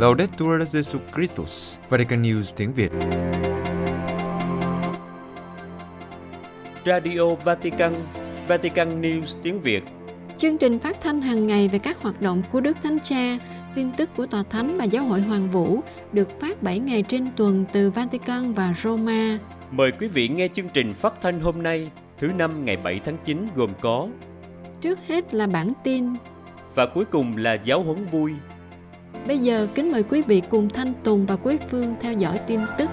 Laudetur Jesus Christus, Vatican News tiếng Việt. Radio Vatican, Vatican News tiếng Việt. Chương trình phát thanh hàng ngày về các hoạt động của Đức Thánh Cha, tin tức của Tòa Thánh và Giáo hội Hoàng Vũ được phát 7 ngày trên tuần từ Vatican và Roma. Mời quý vị nghe chương trình phát thanh hôm nay, thứ năm ngày 7 tháng 9 gồm có Trước hết là bản tin. Và cuối cùng là giáo huấn vui. Bây giờ kính mời quý vị cùng Thanh Tùng và Quế Phương theo dõi tin tức.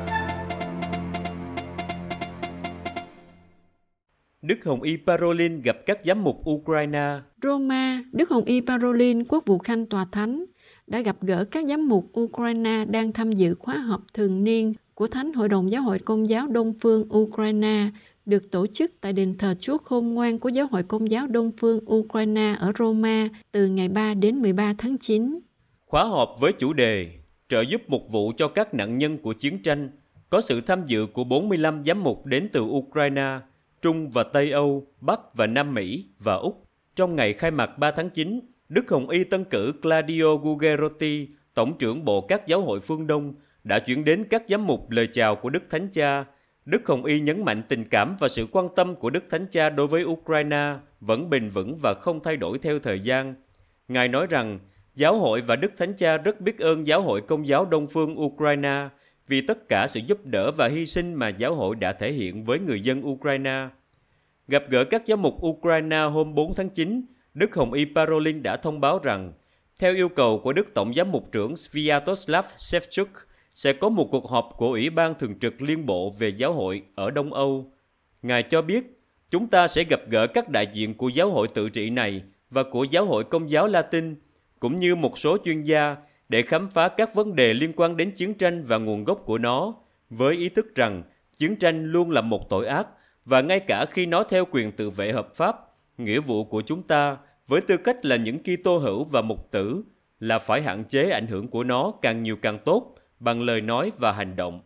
Đức Hồng Y Parolin gặp các giám mục Ukraine. Roma, Đức Hồng Y Parolin, quốc vụ khanh tòa thánh, đã gặp gỡ các giám mục Ukraine đang tham dự khóa họp thường niên của Thánh Hội đồng Giáo hội Công giáo Đông phương Ukraine được tổ chức tại đền thờ Chúa Khôn Ngoan của Giáo hội Công giáo Đông phương Ukraine ở Roma từ ngày 3 đến 13 tháng 9. Khóa họp với chủ đề trợ giúp mục vụ cho các nạn nhân của chiến tranh có sự tham dự của 45 giám mục đến từ Ukraine, Trung và Tây Âu, Bắc và Nam Mỹ và Úc. Trong ngày khai mạc 3 tháng 9, Đức Hồng Y tân cử Claudio Gugerotti, Tổng trưởng Bộ các giáo hội phương Đông, đã chuyển đến các giám mục lời chào của Đức Thánh Cha. Đức Hồng Y nhấn mạnh tình cảm và sự quan tâm của Đức Thánh Cha đối với Ukraine vẫn bền vững và không thay đổi theo thời gian. Ngài nói rằng, Giáo hội và Đức Thánh Cha rất biết ơn Giáo hội Công giáo Đông phương Ukraine vì tất cả sự giúp đỡ và hy sinh mà giáo hội đã thể hiện với người dân Ukraine. Gặp gỡ các giám mục Ukraine hôm 4 tháng 9, Đức Hồng Y Parolin đã thông báo rằng, theo yêu cầu của Đức Tổng giám mục trưởng Sviatoslav Shevchuk, sẽ có một cuộc họp của Ủy ban Thường trực Liên bộ về giáo hội ở Đông Âu. Ngài cho biết, chúng ta sẽ gặp gỡ các đại diện của giáo hội tự trị này và của giáo hội công giáo Latin, cũng như một số chuyên gia để khám phá các vấn đề liên quan đến chiến tranh và nguồn gốc của nó, với ý thức rằng chiến tranh luôn là một tội ác và ngay cả khi nó theo quyền tự vệ hợp pháp, nghĩa vụ của chúng ta với tư cách là những Kitô hữu và mục tử là phải hạn chế ảnh hưởng của nó càng nhiều càng tốt bằng lời nói và hành động.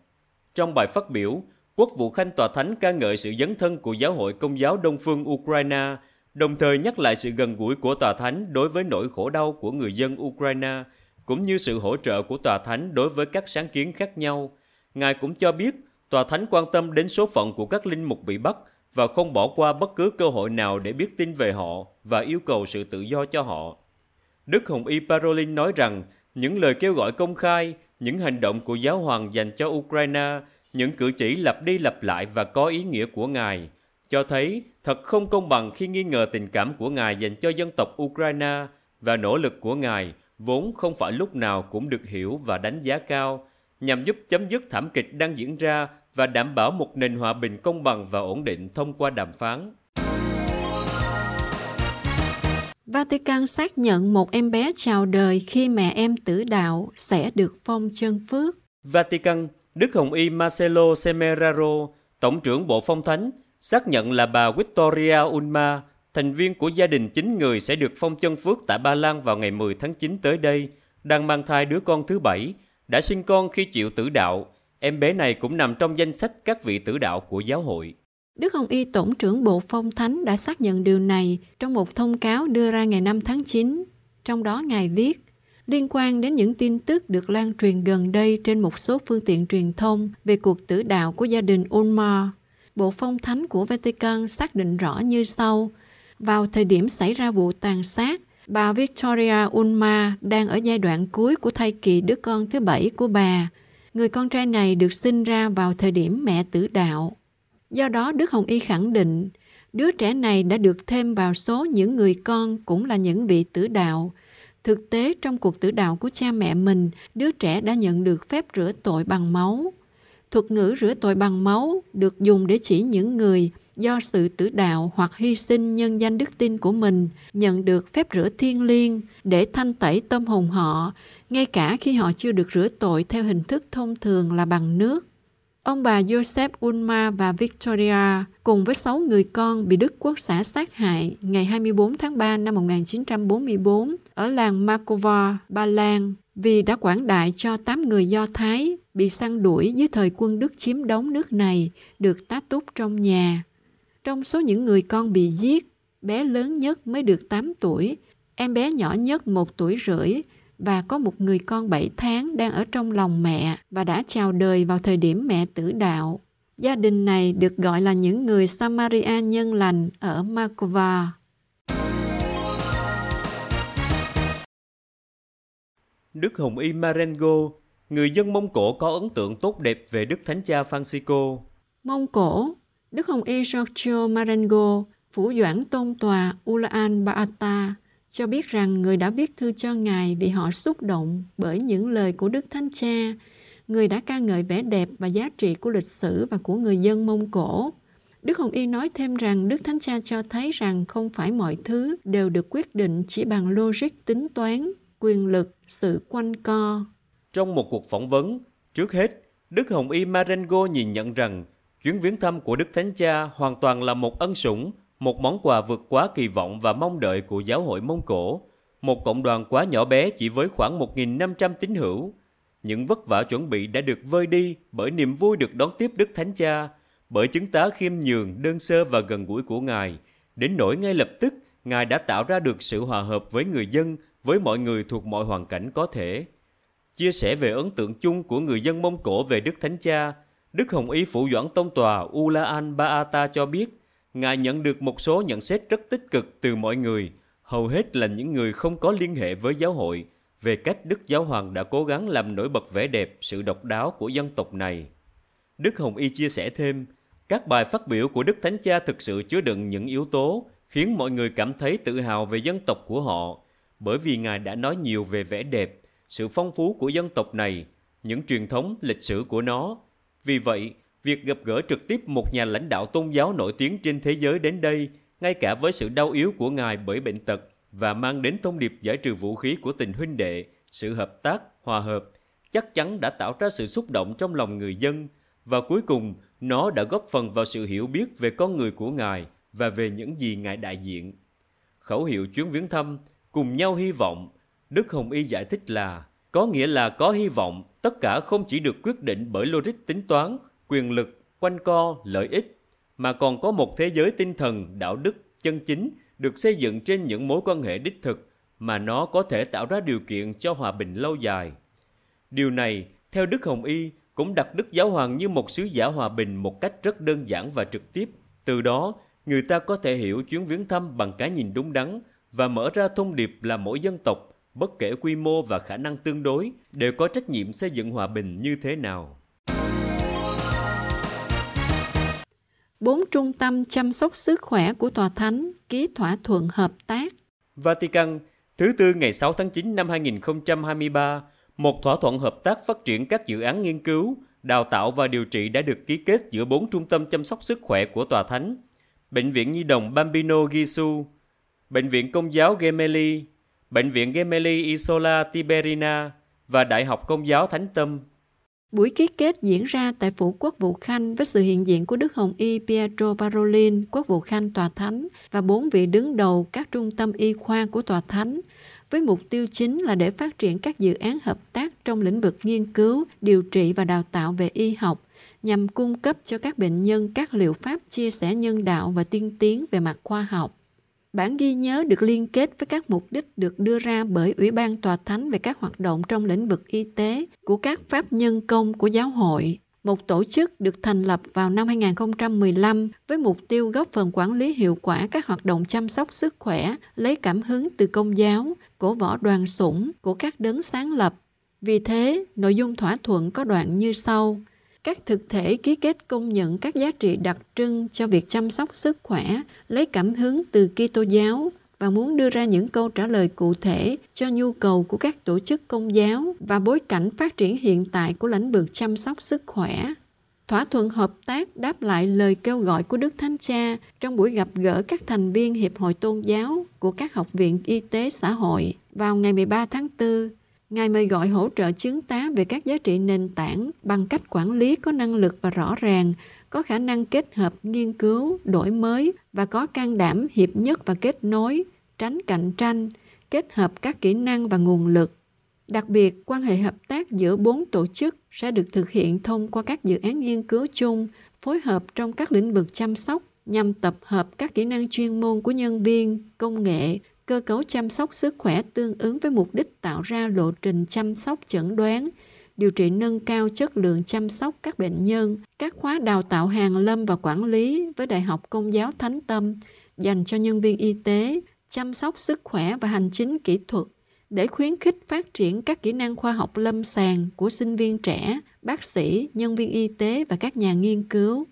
Trong bài phát biểu, Quốc vụ Khanh Tòa Thánh ca ngợi sự dấn thân của Giáo hội Công giáo Đông phương Ukraine, đồng thời nhắc lại sự gần gũi của Tòa Thánh đối với nỗi khổ đau của người dân Ukraine, cũng như sự hỗ trợ của Tòa Thánh đối với các sáng kiến khác nhau. Ngài cũng cho biết Tòa Thánh quan tâm đến số phận của các linh mục bị bắt và không bỏ qua bất cứ cơ hội nào để biết tin về họ và yêu cầu sự tự do cho họ. Đức Hồng Y Parolin nói rằng những lời kêu gọi công khai, những hành động của giáo hoàng dành cho Ukraine, những cử chỉ lặp đi lặp lại và có ý nghĩa của Ngài, cho thấy thật không công bằng khi nghi ngờ tình cảm của Ngài dành cho dân tộc Ukraine và nỗ lực của Ngài vốn không phải lúc nào cũng được hiểu và đánh giá cao, nhằm giúp chấm dứt thảm kịch đang diễn ra và đảm bảo một nền hòa bình công bằng và ổn định thông qua đàm phán. Vatican xác nhận một em bé chào đời khi mẹ em tử đạo sẽ được phong chân phước. Vatican, Đức Hồng Y Marcelo Semeraro, Tổng trưởng Bộ Phong Thánh, xác nhận là bà Victoria Ulma, thành viên của gia đình chín người sẽ được phong chân phước tại Ba Lan vào ngày 10 tháng 9 tới đây, đang mang thai đứa con thứ bảy, đã sinh con khi chịu tử đạo. Em bé này cũng nằm trong danh sách các vị tử đạo của giáo hội. Đức Hồng Y Tổng trưởng Bộ Phong Thánh đã xác nhận điều này trong một thông cáo đưa ra ngày 5 tháng 9. Trong đó Ngài viết, liên quan đến những tin tức được lan truyền gần đây trên một số phương tiện truyền thông về cuộc tử đạo của gia đình Ulmar, Bộ Phong Thánh của Vatican xác định rõ như sau. Vào thời điểm xảy ra vụ tàn sát, bà Victoria Ulma đang ở giai đoạn cuối của thai kỳ đứa con thứ bảy của bà. Người con trai này được sinh ra vào thời điểm mẹ tử đạo. Do đó Đức Hồng Y khẳng định, đứa trẻ này đã được thêm vào số những người con cũng là những vị tử đạo. Thực tế trong cuộc tử đạo của cha mẹ mình, đứa trẻ đã nhận được phép rửa tội bằng máu. Thuật ngữ rửa tội bằng máu được dùng để chỉ những người do sự tử đạo hoặc hy sinh nhân danh đức tin của mình nhận được phép rửa thiên liêng để thanh tẩy tâm hồn họ, ngay cả khi họ chưa được rửa tội theo hình thức thông thường là bằng nước. Ông bà Joseph Ulma và Victoria cùng với 6 người con bị Đức Quốc xã sát hại ngày 24 tháng 3 năm 1944 ở làng Markova, Ba Lan vì đã quảng đại cho 8 người Do Thái bị săn đuổi dưới thời quân Đức chiếm đóng nước này được tá túc trong nhà. Trong số những người con bị giết, bé lớn nhất mới được 8 tuổi, em bé nhỏ nhất một tuổi rưỡi, và có một người con 7 tháng đang ở trong lòng mẹ và đã chào đời vào thời điểm mẹ tử đạo. Gia đình này được gọi là những người Samaria nhân lành ở Markova. Đức Hồng Y Marengo, người dân Mông Cổ có ấn tượng tốt đẹp về Đức Thánh Cha Francisco. Mông Cổ, Đức Hồng Y Giorgio Marengo, phủ doãn tôn tòa Ulaan Baata, cho biết rằng người đã viết thư cho Ngài vì họ xúc động bởi những lời của Đức Thánh Cha. Người đã ca ngợi vẻ đẹp và giá trị của lịch sử và của người dân Mông Cổ. Đức Hồng Y nói thêm rằng Đức Thánh Cha cho thấy rằng không phải mọi thứ đều được quyết định chỉ bằng logic tính toán, quyền lực, sự quanh co. Trong một cuộc phỏng vấn, trước hết, Đức Hồng Y Marengo nhìn nhận rằng chuyến viếng thăm của Đức Thánh Cha hoàn toàn là một ân sủng một món quà vượt quá kỳ vọng và mong đợi của giáo hội Mông Cổ, một cộng đoàn quá nhỏ bé chỉ với khoảng 1.500 tín hữu. Những vất vả chuẩn bị đã được vơi đi bởi niềm vui được đón tiếp Đức Thánh Cha, bởi chứng tá khiêm nhường, đơn sơ và gần gũi của Ngài. Đến nỗi ngay lập tức, Ngài đã tạo ra được sự hòa hợp với người dân, với mọi người thuộc mọi hoàn cảnh có thể. Chia sẻ về ấn tượng chung của người dân Mông Cổ về Đức Thánh Cha, Đức Hồng Y Phủ Doãn Tông Tòa Ulaan Baata cho biết, Ngài nhận được một số nhận xét rất tích cực từ mọi người, hầu hết là những người không có liên hệ với giáo hội, về cách Đức Giáo Hoàng đã cố gắng làm nổi bật vẻ đẹp, sự độc đáo của dân tộc này. Đức Hồng Y chia sẻ thêm, các bài phát biểu của Đức Thánh Cha thực sự chứa đựng những yếu tố khiến mọi người cảm thấy tự hào về dân tộc của họ, bởi vì Ngài đã nói nhiều về vẻ đẹp, sự phong phú của dân tộc này, những truyền thống, lịch sử của nó. Vì vậy, Việc gặp gỡ trực tiếp một nhà lãnh đạo tôn giáo nổi tiếng trên thế giới đến đây, ngay cả với sự đau yếu của Ngài bởi bệnh tật và mang đến thông điệp giải trừ vũ khí của tình huynh đệ, sự hợp tác, hòa hợp, chắc chắn đã tạo ra sự xúc động trong lòng người dân và cuối cùng nó đã góp phần vào sự hiểu biết về con người của Ngài và về những gì Ngài đại diện. Khẩu hiệu chuyến viếng thăm cùng nhau hy vọng, Đức Hồng Y giải thích là có nghĩa là có hy vọng, tất cả không chỉ được quyết định bởi logic tính toán quyền lực, quanh co, lợi ích, mà còn có một thế giới tinh thần, đạo đức, chân chính được xây dựng trên những mối quan hệ đích thực mà nó có thể tạo ra điều kiện cho hòa bình lâu dài. Điều này, theo Đức Hồng Y, cũng đặt Đức Giáo Hoàng như một sứ giả hòa bình một cách rất đơn giản và trực tiếp. Từ đó, người ta có thể hiểu chuyến viếng thăm bằng cái nhìn đúng đắn và mở ra thông điệp là mỗi dân tộc, bất kể quy mô và khả năng tương đối, đều có trách nhiệm xây dựng hòa bình như thế nào. bốn trung tâm chăm sóc sức khỏe của Tòa Thánh ký thỏa thuận hợp tác. Vatican, thứ Tư ngày 6 tháng 9 năm 2023, một thỏa thuận hợp tác phát triển các dự án nghiên cứu, đào tạo và điều trị đã được ký kết giữa bốn trung tâm chăm sóc sức khỏe của Tòa Thánh, Bệnh viện Nhi đồng Bambino Gesù, Bệnh viện Công giáo Gemelli, Bệnh viện Gemelli Isola Tiberina và Đại học Công giáo Thánh Tâm. Buổi ký kết diễn ra tại Phủ Quốc vụ Khanh với sự hiện diện của Đức Hồng Y Pietro Parolin, Quốc vụ Khanh Tòa Thánh và bốn vị đứng đầu các trung tâm y khoa của Tòa Thánh, với mục tiêu chính là để phát triển các dự án hợp tác trong lĩnh vực nghiên cứu, điều trị và đào tạo về y học, nhằm cung cấp cho các bệnh nhân các liệu pháp chia sẻ nhân đạo và tiên tiến về mặt khoa học. Bản ghi nhớ được liên kết với các mục đích được đưa ra bởi Ủy ban Tòa Thánh về các hoạt động trong lĩnh vực y tế của các pháp nhân công của giáo hội. Một tổ chức được thành lập vào năm 2015 với mục tiêu góp phần quản lý hiệu quả các hoạt động chăm sóc sức khỏe, lấy cảm hứng từ công giáo, của võ đoàn sủng của các đấng sáng lập. Vì thế, nội dung thỏa thuận có đoạn như sau – các thực thể ký kết công nhận các giá trị đặc trưng cho việc chăm sóc sức khỏe, lấy cảm hứng từ Kitô giáo và muốn đưa ra những câu trả lời cụ thể cho nhu cầu của các tổ chức công giáo và bối cảnh phát triển hiện tại của lĩnh vực chăm sóc sức khỏe. Thỏa thuận hợp tác đáp lại lời kêu gọi của Đức Thánh Cha trong buổi gặp gỡ các thành viên Hiệp hội Tôn giáo của các học viện y tế xã hội vào ngày 13 tháng 4 Ngài mời gọi hỗ trợ chứng tá về các giá trị nền tảng bằng cách quản lý có năng lực và rõ ràng, có khả năng kết hợp nghiên cứu, đổi mới và có can đảm hiệp nhất và kết nối, tránh cạnh tranh, kết hợp các kỹ năng và nguồn lực. Đặc biệt, quan hệ hợp tác giữa bốn tổ chức sẽ được thực hiện thông qua các dự án nghiên cứu chung, phối hợp trong các lĩnh vực chăm sóc nhằm tập hợp các kỹ năng chuyên môn của nhân viên, công nghệ, cơ cấu chăm sóc sức khỏe tương ứng với mục đích tạo ra lộ trình chăm sóc chẩn đoán, điều trị nâng cao chất lượng chăm sóc các bệnh nhân, các khóa đào tạo hàng lâm và quản lý với Đại học Công giáo Thánh Tâm dành cho nhân viên y tế, chăm sóc sức khỏe và hành chính kỹ thuật để khuyến khích phát triển các kỹ năng khoa học lâm sàng của sinh viên trẻ, bác sĩ, nhân viên y tế và các nhà nghiên cứu.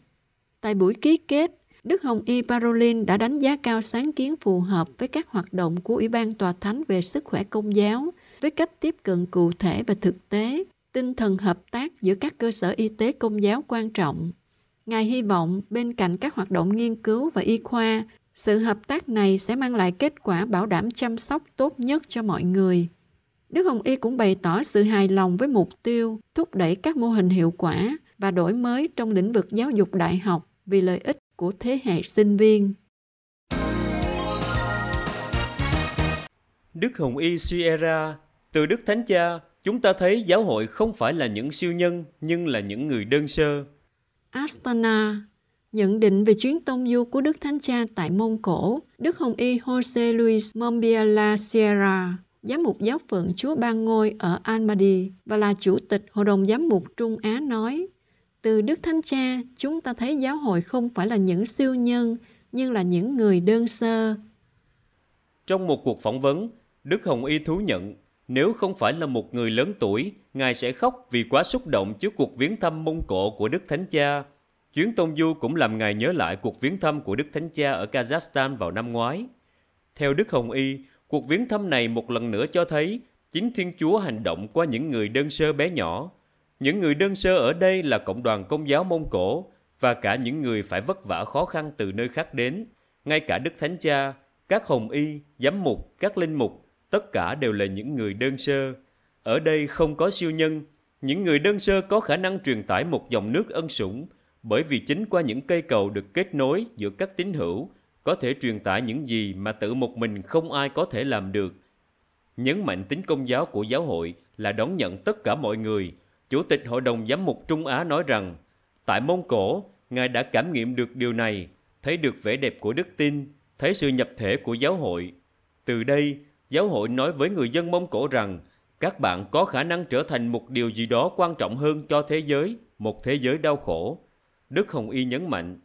Tại buổi ký kết, Đức Hồng Y Parolin đã đánh giá cao sáng kiến phù hợp với các hoạt động của Ủy ban Tòa Thánh về sức khỏe công giáo với cách tiếp cận cụ thể và thực tế, tinh thần hợp tác giữa các cơ sở y tế công giáo quan trọng. Ngài hy vọng bên cạnh các hoạt động nghiên cứu và y khoa, sự hợp tác này sẽ mang lại kết quả bảo đảm chăm sóc tốt nhất cho mọi người. Đức Hồng Y cũng bày tỏ sự hài lòng với mục tiêu thúc đẩy các mô hình hiệu quả và đổi mới trong lĩnh vực giáo dục đại học vì lợi ích của thế hệ sinh viên. Đức Hồng Y Sierra Từ Đức Thánh Cha, chúng ta thấy giáo hội không phải là những siêu nhân nhưng là những người đơn sơ. Astana Nhận định về chuyến tông du của Đức Thánh Cha tại Mông Cổ, Đức Hồng Y Jose Luis Mombiela Sierra, giám mục giáo phận Chúa Ban Ngôi ở Almaty và là chủ tịch Hội đồng Giám mục Trung Á nói, từ Đức Thánh Cha, chúng ta thấy giáo hội không phải là những siêu nhân, nhưng là những người đơn sơ. Trong một cuộc phỏng vấn, Đức Hồng Y thú nhận, nếu không phải là một người lớn tuổi, Ngài sẽ khóc vì quá xúc động trước cuộc viếng thăm Mông Cổ của Đức Thánh Cha. Chuyến tông du cũng làm Ngài nhớ lại cuộc viếng thăm của Đức Thánh Cha ở Kazakhstan vào năm ngoái. Theo Đức Hồng Y, cuộc viếng thăm này một lần nữa cho thấy chính Thiên Chúa hành động qua những người đơn sơ bé nhỏ, những người đơn sơ ở đây là cộng đoàn công giáo Mông Cổ và cả những người phải vất vả khó khăn từ nơi khác đến. Ngay cả Đức Thánh Cha, các hồng y, giám mục, các linh mục, tất cả đều là những người đơn sơ. Ở đây không có siêu nhân, những người đơn sơ có khả năng truyền tải một dòng nước ân sủng, bởi vì chính qua những cây cầu được kết nối giữa các tín hữu, có thể truyền tải những gì mà tự một mình không ai có thể làm được. Nhấn mạnh tính công giáo của giáo hội là đón nhận tất cả mọi người, Chủ tịch Hội đồng Giám mục Trung Á nói rằng, tại Mông Cổ, Ngài đã cảm nghiệm được điều này, thấy được vẻ đẹp của đức tin, thấy sự nhập thể của giáo hội. Từ đây, giáo hội nói với người dân Mông Cổ rằng, các bạn có khả năng trở thành một điều gì đó quan trọng hơn cho thế giới, một thế giới đau khổ. Đức Hồng Y nhấn mạnh,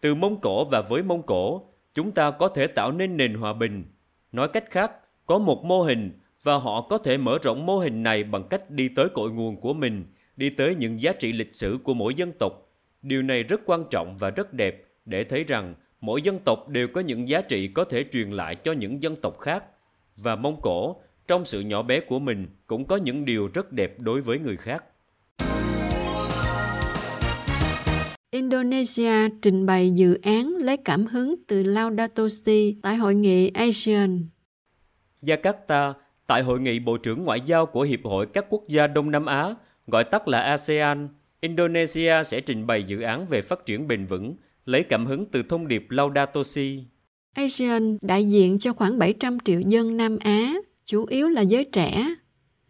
từ Mông Cổ và với Mông Cổ, chúng ta có thể tạo nên nền hòa bình. Nói cách khác, có một mô hình và họ có thể mở rộng mô hình này bằng cách đi tới cội nguồn của mình, đi tới những giá trị lịch sử của mỗi dân tộc. Điều này rất quan trọng và rất đẹp để thấy rằng mỗi dân tộc đều có những giá trị có thể truyền lại cho những dân tộc khác. Và Mông Cổ, trong sự nhỏ bé của mình, cũng có những điều rất đẹp đối với người khác. Indonesia trình bày dự án lấy cảm hứng từ Laudato Si tại hội nghị ASEAN. Jakarta Tại hội nghị Bộ trưởng Ngoại giao của Hiệp hội các quốc gia Đông Nam Á, gọi tắt là ASEAN, Indonesia sẽ trình bày dự án về phát triển bền vững, lấy cảm hứng từ thông điệp Laudato Si. ASEAN đại diện cho khoảng 700 triệu dân Nam Á, chủ yếu là giới trẻ.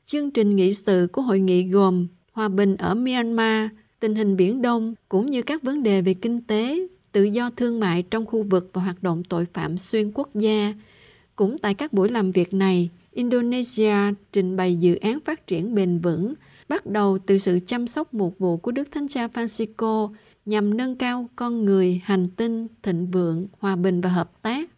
Chương trình nghị sự của hội nghị gồm hòa bình ở Myanmar, tình hình Biển Đông cũng như các vấn đề về kinh tế, tự do thương mại trong khu vực và hoạt động tội phạm xuyên quốc gia. Cũng tại các buổi làm việc này, Indonesia trình bày dự án phát triển bền vững bắt đầu từ sự chăm sóc một vụ của Đức Thánh Cha Francisco nhằm nâng cao con người, hành tinh, thịnh vượng, hòa bình và hợp tác.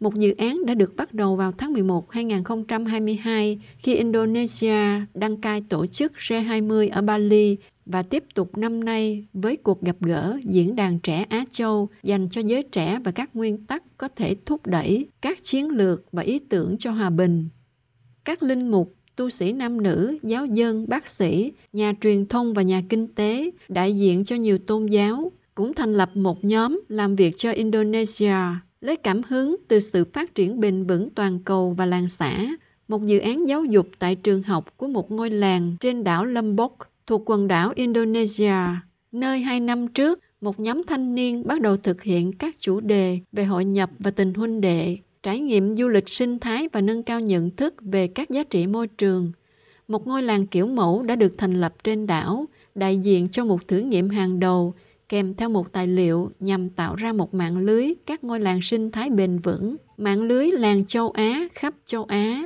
Một dự án đã được bắt đầu vào tháng 11 2022 khi Indonesia đăng cai tổ chức G20 ở Bali và tiếp tục năm nay với cuộc gặp gỡ diễn đàn trẻ Á Châu dành cho giới trẻ và các nguyên tắc có thể thúc đẩy các chiến lược và ý tưởng cho hòa bình các linh mục, tu sĩ nam nữ, giáo dân, bác sĩ, nhà truyền thông và nhà kinh tế, đại diện cho nhiều tôn giáo, cũng thành lập một nhóm làm việc cho Indonesia, lấy cảm hứng từ sự phát triển bền vững toàn cầu và làng xã, một dự án giáo dục tại trường học của một ngôi làng trên đảo Lombok thuộc quần đảo Indonesia, nơi hai năm trước một nhóm thanh niên bắt đầu thực hiện các chủ đề về hội nhập và tình huynh đệ trải nghiệm du lịch sinh thái và nâng cao nhận thức về các giá trị môi trường. Một ngôi làng kiểu mẫu đã được thành lập trên đảo, đại diện cho một thử nghiệm hàng đầu kèm theo một tài liệu nhằm tạo ra một mạng lưới các ngôi làng sinh thái bền vững, mạng lưới làng châu Á khắp châu Á.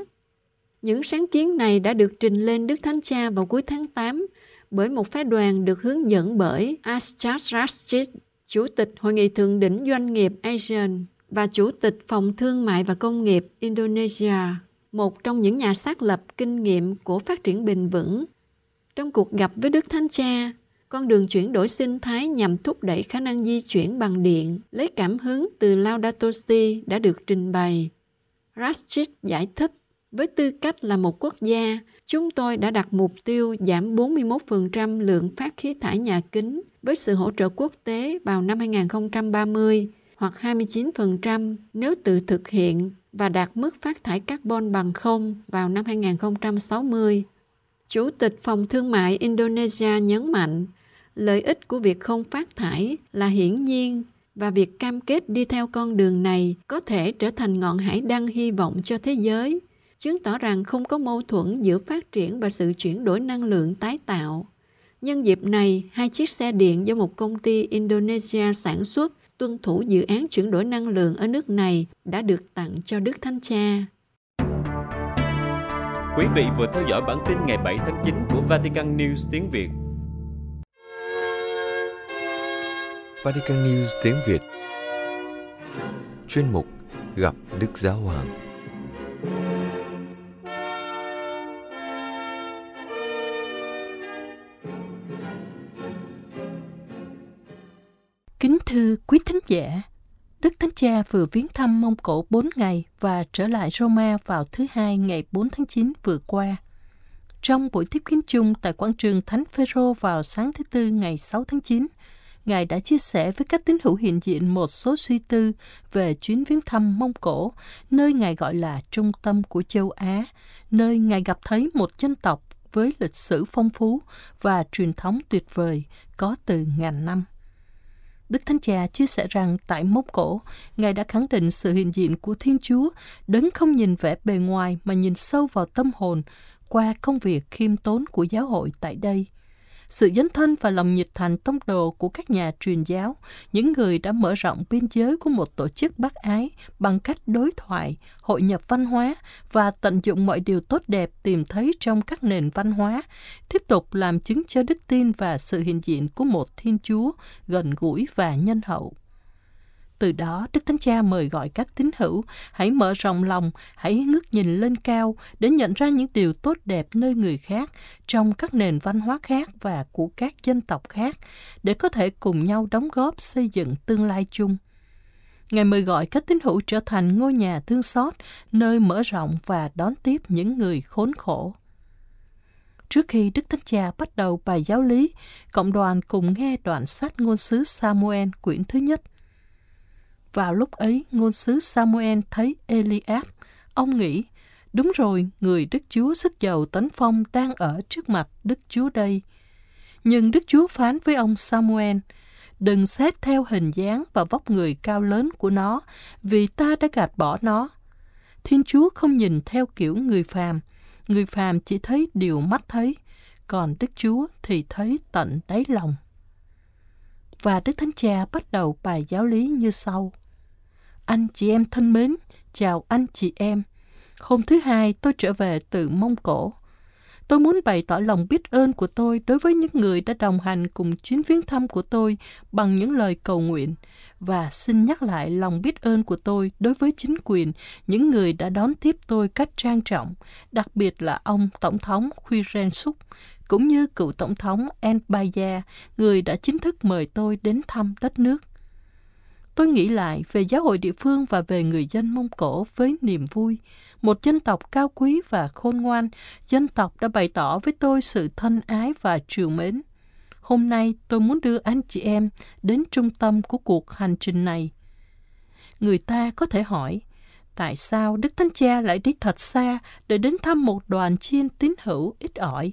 Những sáng kiến này đã được trình lên Đức Thánh Cha vào cuối tháng 8 bởi một phái đoàn được hướng dẫn bởi Aschat Rashid, Chủ tịch Hội nghị Thượng đỉnh Doanh nghiệp ASEAN và Chủ tịch Phòng Thương mại và Công nghiệp Indonesia, một trong những nhà xác lập kinh nghiệm của phát triển bền vững. Trong cuộc gặp với Đức Thánh Cha, con đường chuyển đổi sinh thái nhằm thúc đẩy khả năng di chuyển bằng điện, lấy cảm hứng từ Laudato Si đã được trình bày. Rashid giải thích, với tư cách là một quốc gia, chúng tôi đã đặt mục tiêu giảm 41% lượng phát khí thải nhà kính với sự hỗ trợ quốc tế vào năm 2030 hoặc 29% nếu tự thực hiện và đạt mức phát thải carbon bằng không vào năm 2060. Chủ tịch Phòng Thương mại Indonesia nhấn mạnh, lợi ích của việc không phát thải là hiển nhiên và việc cam kết đi theo con đường này có thể trở thành ngọn hải đăng hy vọng cho thế giới, chứng tỏ rằng không có mâu thuẫn giữa phát triển và sự chuyển đổi năng lượng tái tạo. Nhân dịp này, hai chiếc xe điện do một công ty Indonesia sản xuất tuân thủ dự án chuyển đổi năng lượng ở nước này đã được tặng cho Đức Thánh Cha. Quý vị vừa theo dõi bản tin ngày 7 tháng 9 của Vatican News tiếng Việt. Vatican News tiếng Việt Chuyên mục Gặp Đức Giáo Hoàng Cha vừa viếng thăm Mông Cổ 4 ngày và trở lại Roma vào thứ Hai ngày 4 tháng 9 vừa qua. Trong buổi tiếp kiến chung tại quảng trường Thánh Phêrô vào sáng thứ Tư ngày 6 tháng 9, Ngài đã chia sẻ với các tín hữu hiện diện một số suy tư về chuyến viếng thăm Mông Cổ, nơi Ngài gọi là trung tâm của châu Á, nơi Ngài gặp thấy một dân tộc với lịch sử phong phú và truyền thống tuyệt vời có từ ngàn năm. Đức Thánh Cha chia sẻ rằng tại Mốc Cổ, Ngài đã khẳng định sự hiện diện của Thiên Chúa, đấng không nhìn vẻ bề ngoài mà nhìn sâu vào tâm hồn qua công việc khiêm tốn của giáo hội tại đây – sự dấn thân và lòng nhiệt thành tông đồ của các nhà truyền giáo, những người đã mở rộng biên giới của một tổ chức bác ái bằng cách đối thoại, hội nhập văn hóa và tận dụng mọi điều tốt đẹp tìm thấy trong các nền văn hóa, tiếp tục làm chứng cho đức tin và sự hiện diện của một Thiên Chúa gần gũi và nhân hậu. Từ đó, Đức Thánh Cha mời gọi các tín hữu hãy mở rộng lòng, hãy ngước nhìn lên cao để nhận ra những điều tốt đẹp nơi người khác, trong các nền văn hóa khác và của các dân tộc khác, để có thể cùng nhau đóng góp xây dựng tương lai chung. Ngài mời gọi các tín hữu trở thành ngôi nhà thương xót, nơi mở rộng và đón tiếp những người khốn khổ. Trước khi Đức Thánh Cha bắt đầu bài giáo lý, cộng đoàn cùng nghe đoạn sách ngôn sứ Samuel quyển thứ nhất – vào lúc ấy, ngôn sứ Samuel thấy Eliab. Ông nghĩ, đúng rồi, người Đức Chúa sức giàu tấn phong đang ở trước mặt Đức Chúa đây. Nhưng Đức Chúa phán với ông Samuel, đừng xét theo hình dáng và vóc người cao lớn của nó, vì ta đã gạt bỏ nó. Thiên Chúa không nhìn theo kiểu người phàm, người phàm chỉ thấy điều mắt thấy, còn Đức Chúa thì thấy tận đáy lòng. Và Đức Thánh Cha bắt đầu bài giáo lý như sau. Anh chị em thân mến, chào anh chị em. Hôm thứ hai tôi trở về từ Mông Cổ. Tôi muốn bày tỏ lòng biết ơn của tôi đối với những người đã đồng hành cùng chuyến viếng thăm của tôi bằng những lời cầu nguyện và xin nhắc lại lòng biết ơn của tôi đối với chính quyền, những người đã đón tiếp tôi cách trang trọng, đặc biệt là ông Tổng thống Khuiren Suk, cũng như cựu Tổng thống Enbaya, người đã chính thức mời tôi đến thăm đất nước. Tôi nghĩ lại về giáo hội địa phương và về người dân Mông Cổ với niềm vui. Một dân tộc cao quý và khôn ngoan, dân tộc đã bày tỏ với tôi sự thân ái và triều mến. Hôm nay tôi muốn đưa anh chị em đến trung tâm của cuộc hành trình này. Người ta có thể hỏi, tại sao Đức Thánh Cha lại đi thật xa để đến thăm một đoàn chiên tín hữu ít ỏi?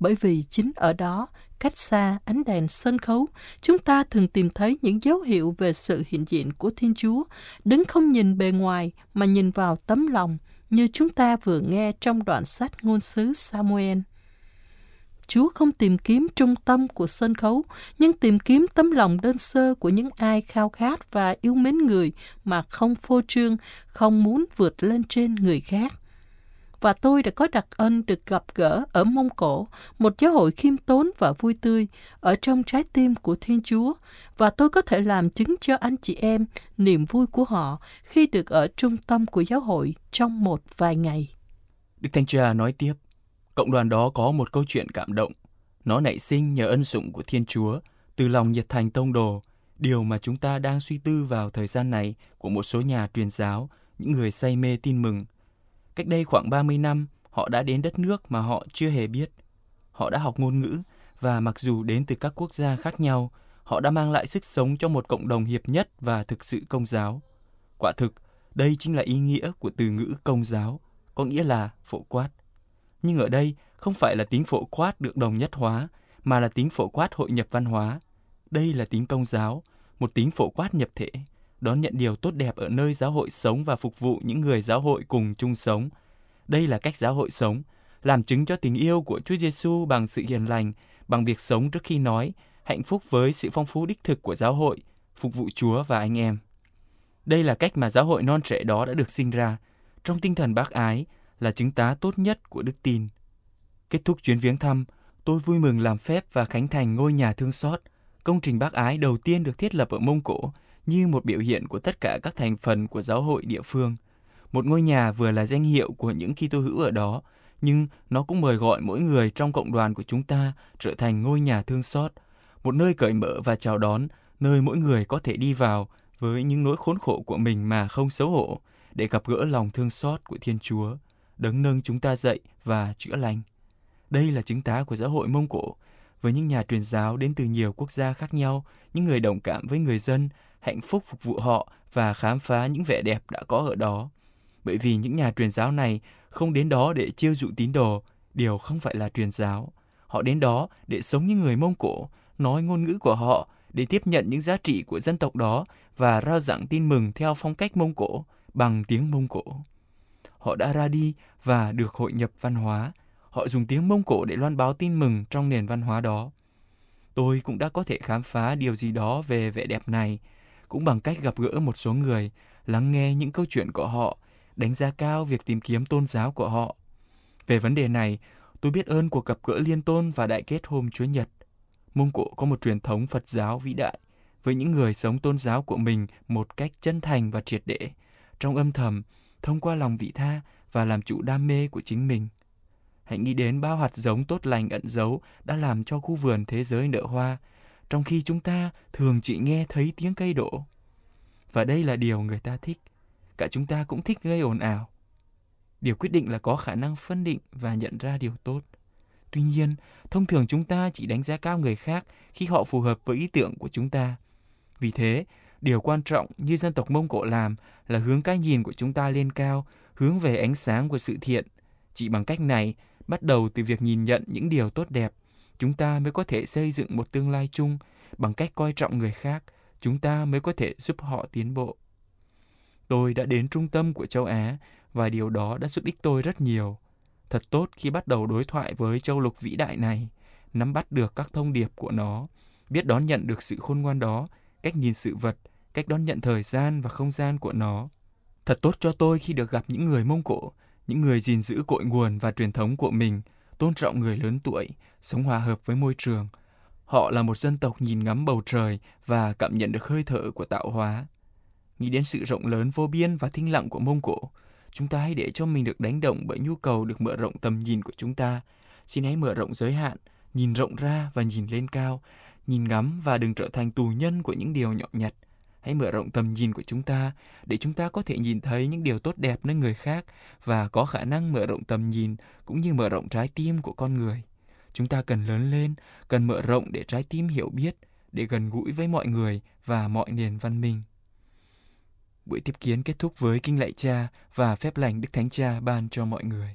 Bởi vì chính ở đó cách xa ánh đèn sân khấu, chúng ta thường tìm thấy những dấu hiệu về sự hiện diện của Thiên Chúa, đứng không nhìn bề ngoài mà nhìn vào tấm lòng, như chúng ta vừa nghe trong đoạn sách ngôn sứ Samuel. Chúa không tìm kiếm trung tâm của sân khấu, nhưng tìm kiếm tấm lòng đơn sơ của những ai khao khát và yêu mến người mà không phô trương, không muốn vượt lên trên người khác và tôi đã có đặc ân được gặp gỡ ở Mông Cổ, một giáo hội khiêm tốn và vui tươi ở trong trái tim của Thiên Chúa, và tôi có thể làm chứng cho anh chị em niềm vui của họ khi được ở trung tâm của giáo hội trong một vài ngày. Đức Thanh Cha nói tiếp, cộng đoàn đó có một câu chuyện cảm động. Nó nảy sinh nhờ ân sủng của Thiên Chúa, từ lòng nhiệt thành tông đồ, điều mà chúng ta đang suy tư vào thời gian này của một số nhà truyền giáo, những người say mê tin mừng, Cách đây khoảng 30 năm, họ đã đến đất nước mà họ chưa hề biết. Họ đã học ngôn ngữ và mặc dù đến từ các quốc gia khác nhau, họ đã mang lại sức sống cho một cộng đồng hiệp nhất và thực sự công giáo. Quả thực, đây chính là ý nghĩa của từ ngữ công giáo, có nghĩa là phổ quát. Nhưng ở đây không phải là tính phổ quát được đồng nhất hóa, mà là tính phổ quát hội nhập văn hóa. Đây là tính công giáo, một tính phổ quát nhập thể đón nhận điều tốt đẹp ở nơi giáo hội sống và phục vụ những người giáo hội cùng chung sống. Đây là cách giáo hội sống, làm chứng cho tình yêu của Chúa Giêsu bằng sự hiền lành, bằng việc sống trước khi nói, hạnh phúc với sự phong phú đích thực của giáo hội, phục vụ Chúa và anh em. Đây là cách mà giáo hội non trẻ đó đã được sinh ra, trong tinh thần bác ái, là chứng tá tốt nhất của đức tin. Kết thúc chuyến viếng thăm, tôi vui mừng làm phép và khánh thành ngôi nhà thương xót, công trình bác ái đầu tiên được thiết lập ở Mông Cổ như một biểu hiện của tất cả các thành phần của giáo hội địa phương. Một ngôi nhà vừa là danh hiệu của những Kitô hữu ở đó, nhưng nó cũng mời gọi mỗi người trong cộng đoàn của chúng ta trở thành ngôi nhà thương xót, một nơi cởi mở và chào đón, nơi mỗi người có thể đi vào với những nỗi khốn khổ của mình mà không xấu hổ, để gặp gỡ lòng thương xót của Thiên Chúa, đấng nâng chúng ta dậy và chữa lành. Đây là chứng tá của giáo hội Mông Cổ, với những nhà truyền giáo đến từ nhiều quốc gia khác nhau, những người đồng cảm với người dân hạnh phúc phục vụ họ và khám phá những vẻ đẹp đã có ở đó. Bởi vì những nhà truyền giáo này không đến đó để chiêu dụ tín đồ, điều không phải là truyền giáo. Họ đến đó để sống như người Mông Cổ, nói ngôn ngữ của họ, để tiếp nhận những giá trị của dân tộc đó và rao giảng tin mừng theo phong cách Mông Cổ, bằng tiếng Mông Cổ. Họ đã ra đi và được hội nhập văn hóa. Họ dùng tiếng Mông Cổ để loan báo tin mừng trong nền văn hóa đó. Tôi cũng đã có thể khám phá điều gì đó về vẻ đẹp này cũng bằng cách gặp gỡ một số người, lắng nghe những câu chuyện của họ, đánh giá cao việc tìm kiếm tôn giáo của họ. Về vấn đề này, tôi biết ơn cuộc gặp gỡ liên tôn và đại kết hôm Chúa Nhật. Mông Cổ có một truyền thống Phật giáo vĩ đại với những người sống tôn giáo của mình một cách chân thành và triệt để, trong âm thầm, thông qua lòng vị tha và làm chủ đam mê của chính mình. Hãy nghĩ đến bao hạt giống tốt lành ẩn giấu đã làm cho khu vườn thế giới nở hoa, trong khi chúng ta thường chỉ nghe thấy tiếng cây đổ. Và đây là điều người ta thích. Cả chúng ta cũng thích gây ồn ào. Điều quyết định là có khả năng phân định và nhận ra điều tốt. Tuy nhiên, thông thường chúng ta chỉ đánh giá cao người khác khi họ phù hợp với ý tưởng của chúng ta. Vì thế, điều quan trọng như dân tộc Mông Cổ làm là hướng cái nhìn của chúng ta lên cao, hướng về ánh sáng của sự thiện. Chỉ bằng cách này, bắt đầu từ việc nhìn nhận những điều tốt đẹp chúng ta mới có thể xây dựng một tương lai chung bằng cách coi trọng người khác, chúng ta mới có thể giúp họ tiến bộ. Tôi đã đến trung tâm của châu á và điều đó đã giúp ích tôi rất nhiều. Thật tốt khi bắt đầu đối thoại với châu lục vĩ đại này, nắm bắt được các thông điệp của nó, biết đón nhận được sự khôn ngoan đó, cách nhìn sự vật, cách đón nhận thời gian và không gian của nó. Thật tốt cho tôi khi được gặp những người mông cổ, những người gìn giữ cội nguồn và truyền thống của mình tôn trọng người lớn tuổi, sống hòa hợp với môi trường. Họ là một dân tộc nhìn ngắm bầu trời và cảm nhận được hơi thở của tạo hóa. Nghĩ đến sự rộng lớn vô biên và thinh lặng của Mông Cổ, chúng ta hãy để cho mình được đánh động bởi nhu cầu được mở rộng tầm nhìn của chúng ta. Xin hãy mở rộng giới hạn, nhìn rộng ra và nhìn lên cao, nhìn ngắm và đừng trở thành tù nhân của những điều nhỏ nhặt. Hãy mở rộng tầm nhìn của chúng ta để chúng ta có thể nhìn thấy những điều tốt đẹp nơi người khác và có khả năng mở rộng tầm nhìn cũng như mở rộng trái tim của con người. Chúng ta cần lớn lên, cần mở rộng để trái tim hiểu biết, để gần gũi với mọi người và mọi nền văn minh. Buổi tiếp kiến kết thúc với kinh lạy cha và phép lành Đức Thánh Cha ban cho mọi người.